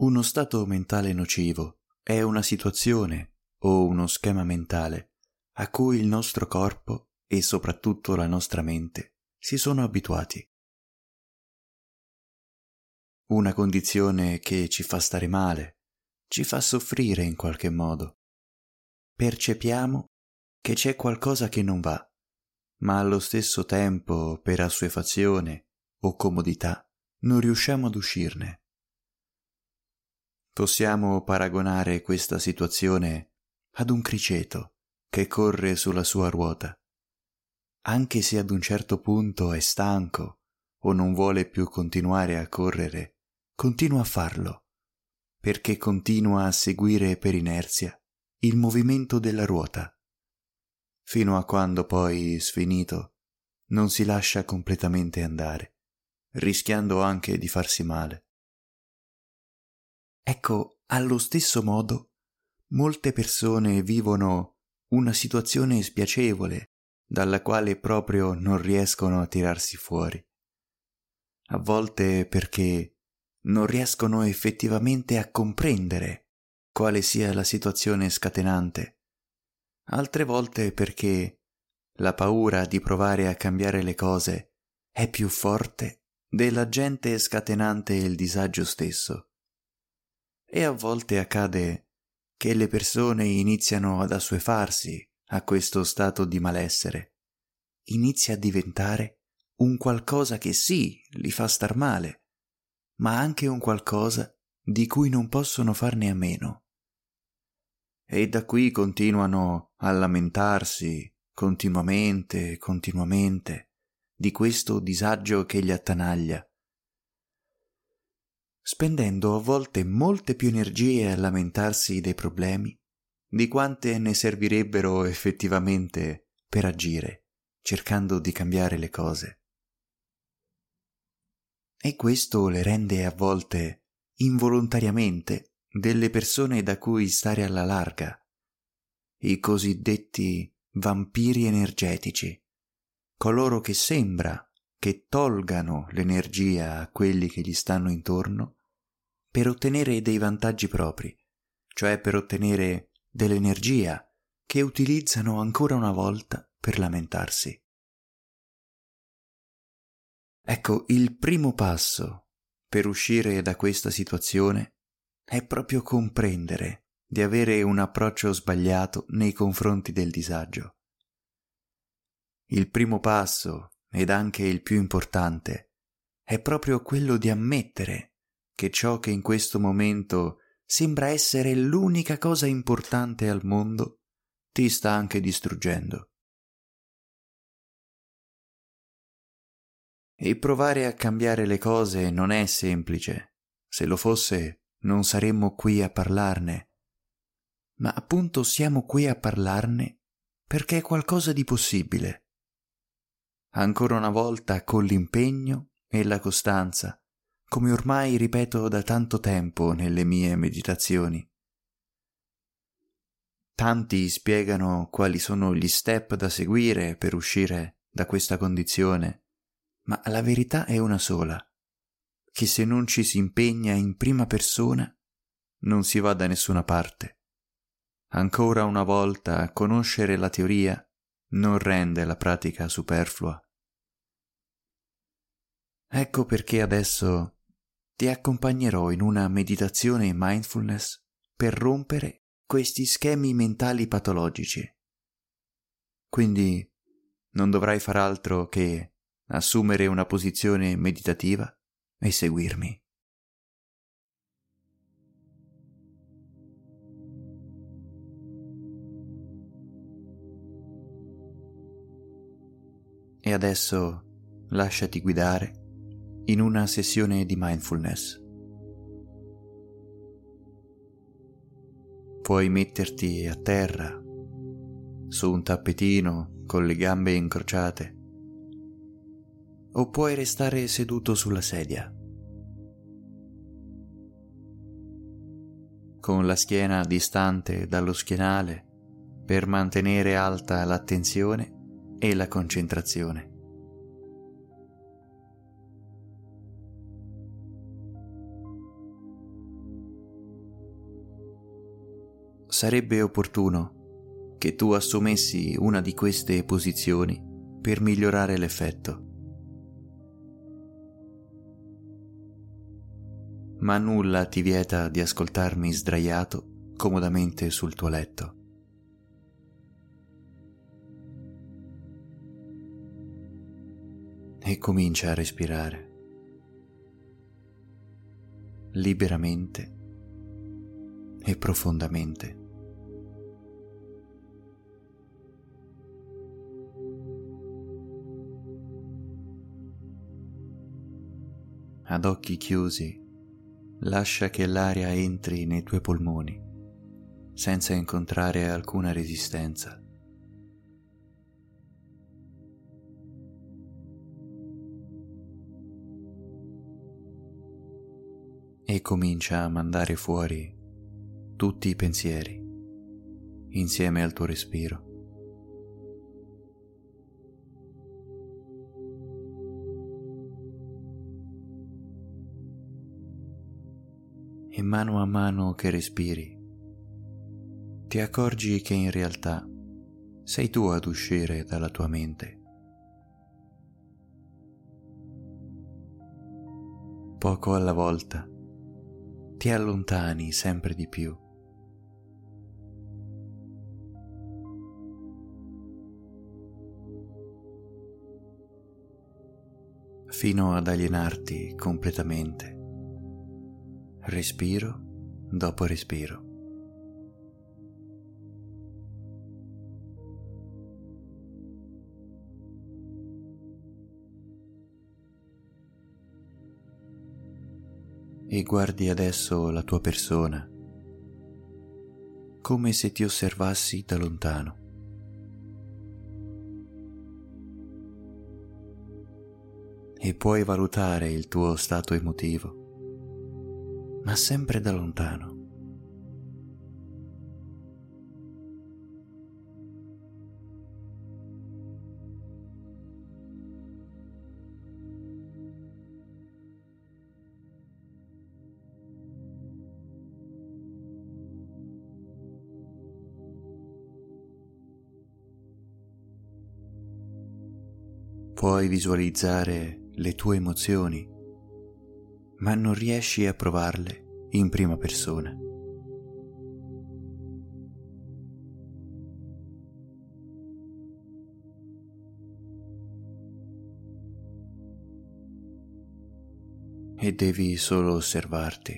Uno stato mentale nocivo è una situazione o uno schema mentale a cui il nostro corpo e soprattutto la nostra mente si sono abituati. Una condizione che ci fa stare male, ci fa soffrire in qualche modo. Percepiamo che c'è qualcosa che non va, ma allo stesso tempo, per assuefazione o comodità, non riusciamo ad uscirne. Possiamo paragonare questa situazione ad un criceto che corre sulla sua ruota. Anche se ad un certo punto è stanco o non vuole più continuare a correre, continua a farlo, perché continua a seguire per inerzia il movimento della ruota, fino a quando poi, sfinito, non si lascia completamente andare, rischiando anche di farsi male. Ecco, allo stesso modo, molte persone vivono una situazione spiacevole dalla quale proprio non riescono a tirarsi fuori. A volte perché non riescono effettivamente a comprendere quale sia la situazione scatenante, altre volte perché la paura di provare a cambiare le cose è più forte dell'agente scatenante il disagio stesso e a volte accade che le persone iniziano ad assuefarsi a questo stato di malessere. Inizia a diventare un qualcosa che sì, li fa star male, ma anche un qualcosa di cui non possono farne a meno. E da qui continuano a lamentarsi continuamente, continuamente, di questo disagio che li attanaglia, spendendo a volte molte più energie a lamentarsi dei problemi di quante ne servirebbero effettivamente per agire, cercando di cambiare le cose. E questo le rende a volte involontariamente delle persone da cui stare alla larga, i cosiddetti vampiri energetici, coloro che sembra che tolgano l'energia a quelli che gli stanno intorno per ottenere dei vantaggi propri, cioè per ottenere dell'energia che utilizzano ancora una volta per lamentarsi. Ecco, il primo passo per uscire da questa situazione è proprio comprendere di avere un approccio sbagliato nei confronti del disagio. Il primo passo, ed anche il più importante, è proprio quello di ammettere che ciò che in questo momento sembra essere l'unica cosa importante al mondo ti sta anche distruggendo. E provare a cambiare le cose non è semplice. Se lo fosse, non saremmo qui a parlarne. Ma appunto siamo qui a parlarne perché è qualcosa di possibile. Ancora una volta con l'impegno e la costanza come ormai ripeto da tanto tempo nelle mie meditazioni. Tanti spiegano quali sono gli step da seguire per uscire da questa condizione, ma la verità è una sola, che se non ci si impegna in prima persona non si va da nessuna parte. Ancora una volta conoscere la teoria non rende la pratica superflua. Ecco perché adesso ti accompagnerò in una meditazione mindfulness per rompere questi schemi mentali patologici. Quindi non dovrai far altro che assumere una posizione meditativa e seguirmi. E adesso lasciati guidare in una sessione di mindfulness. Puoi metterti a terra, su un tappetino con le gambe incrociate, o puoi restare seduto sulla sedia, con la schiena distante dallo schienale per mantenere alta l'attenzione e la concentrazione. Sarebbe opportuno che tu assumessi una di queste posizioni per migliorare l'effetto. Ma nulla ti vieta di ascoltarmi sdraiato comodamente sul tuo letto. E comincia a respirare liberamente e profondamente. Ad occhi chiusi, lascia che l'aria entri nei tuoi polmoni senza incontrare alcuna resistenza. E comincia a mandare fuori tutti i pensieri insieme al tuo respiro. E mano a mano che respiri, ti accorgi che in realtà sei tu ad uscire dalla tua mente. Poco alla volta ti allontani sempre di più. fino ad alienarti completamente, respiro dopo respiro. E guardi adesso la tua persona come se ti osservassi da lontano. e puoi valutare il tuo stato emotivo, ma sempre da lontano. Puoi visualizzare le tue emozioni, ma non riesci a provarle in prima persona. E devi solo osservarti,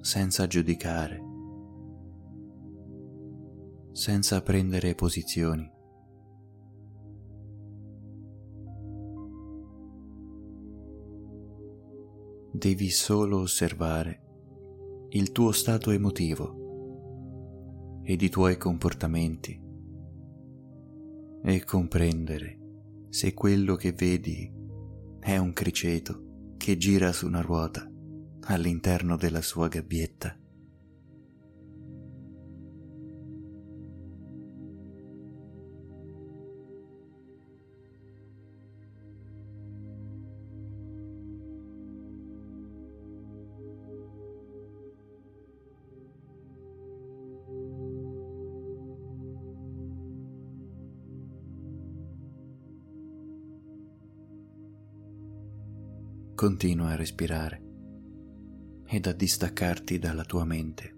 senza giudicare, senza prendere posizioni. Devi solo osservare il tuo stato emotivo ed i tuoi comportamenti e comprendere se quello che vedi è un criceto che gira su una ruota all'interno della sua gabbietta Continua a respirare ed a distaccarti dalla tua mente.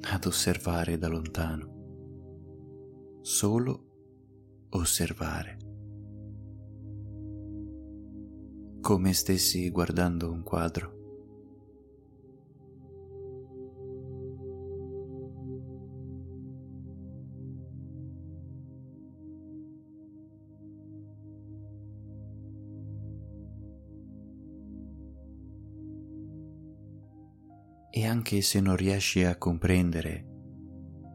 Ad osservare da lontano. Solo osservare. Come stessi guardando un quadro. Anche se non riesci a comprendere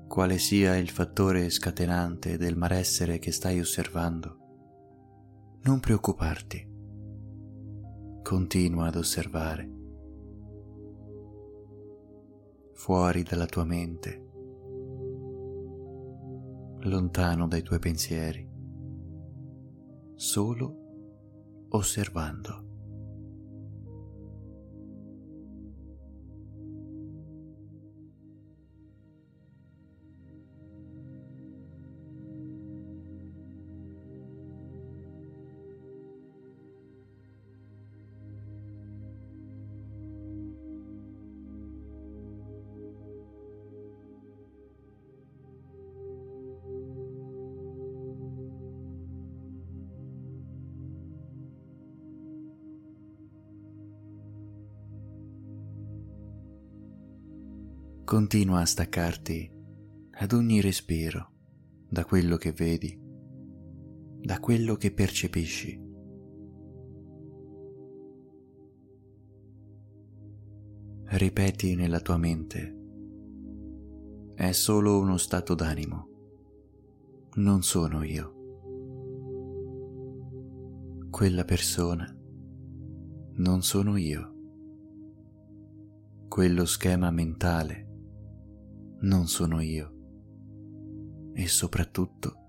quale sia il fattore scatenante del malessere che stai osservando, non preoccuparti. Continua ad osservare. Fuori dalla tua mente, lontano dai tuoi pensieri, solo osservando. Continua a staccarti ad ogni respiro da quello che vedi, da quello che percepisci. Ripeti nella tua mente, è solo uno stato d'animo, non sono io. Quella persona non sono io. Quello schema mentale non sono io e soprattutto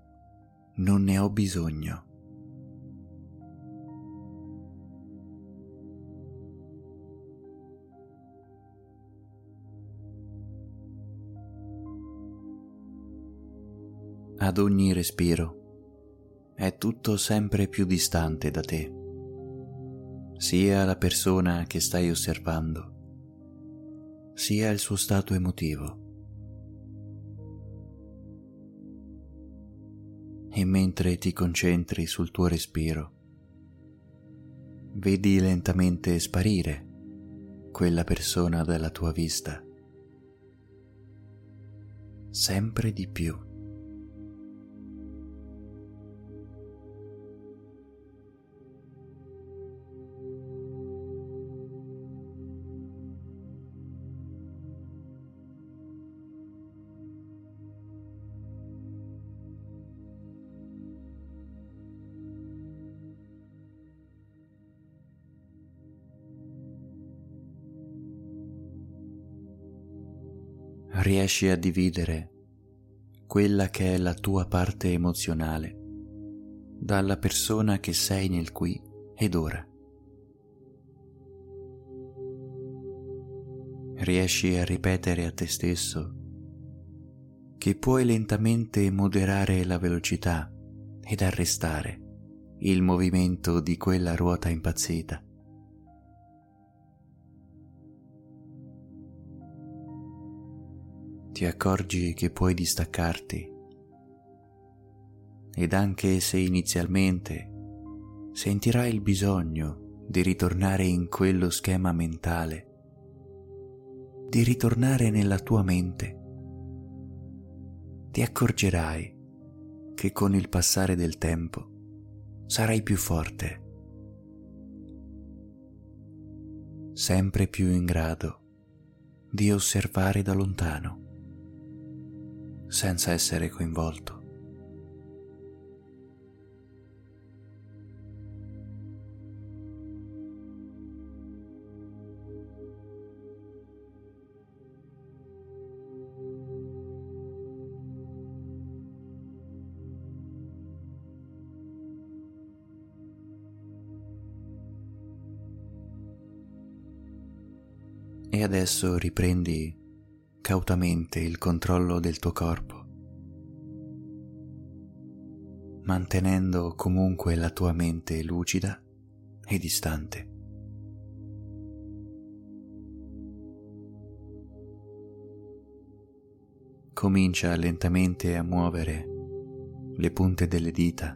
non ne ho bisogno. Ad ogni respiro è tutto sempre più distante da te, sia la persona che stai osservando, sia il suo stato emotivo. E mentre ti concentri sul tuo respiro, vedi lentamente sparire quella persona dalla tua vista, sempre di più. Riesci a dividere quella che è la tua parte emozionale dalla persona che sei nel qui ed ora. Riesci a ripetere a te stesso che puoi lentamente moderare la velocità ed arrestare il movimento di quella ruota impazzita. Ti accorgi che puoi distaccarti. Ed anche se inizialmente sentirai il bisogno di ritornare in quello schema mentale, di ritornare nella tua mente, ti accorgerai che con il passare del tempo sarai più forte, sempre più in grado di osservare da lontano senza essere coinvolto. E adesso riprendi cautamente il controllo del tuo corpo, mantenendo comunque la tua mente lucida e distante. Comincia lentamente a muovere le punte delle dita,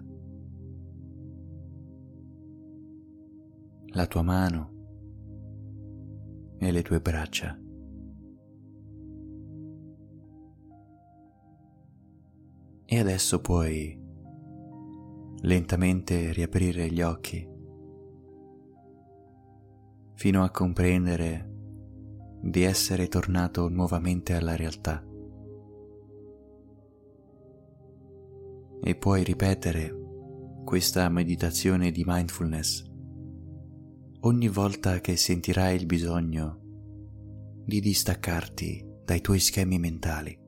la tua mano e le tue braccia. E adesso puoi lentamente riaprire gli occhi fino a comprendere di essere tornato nuovamente alla realtà. E puoi ripetere questa meditazione di mindfulness ogni volta che sentirai il bisogno di distaccarti dai tuoi schemi mentali.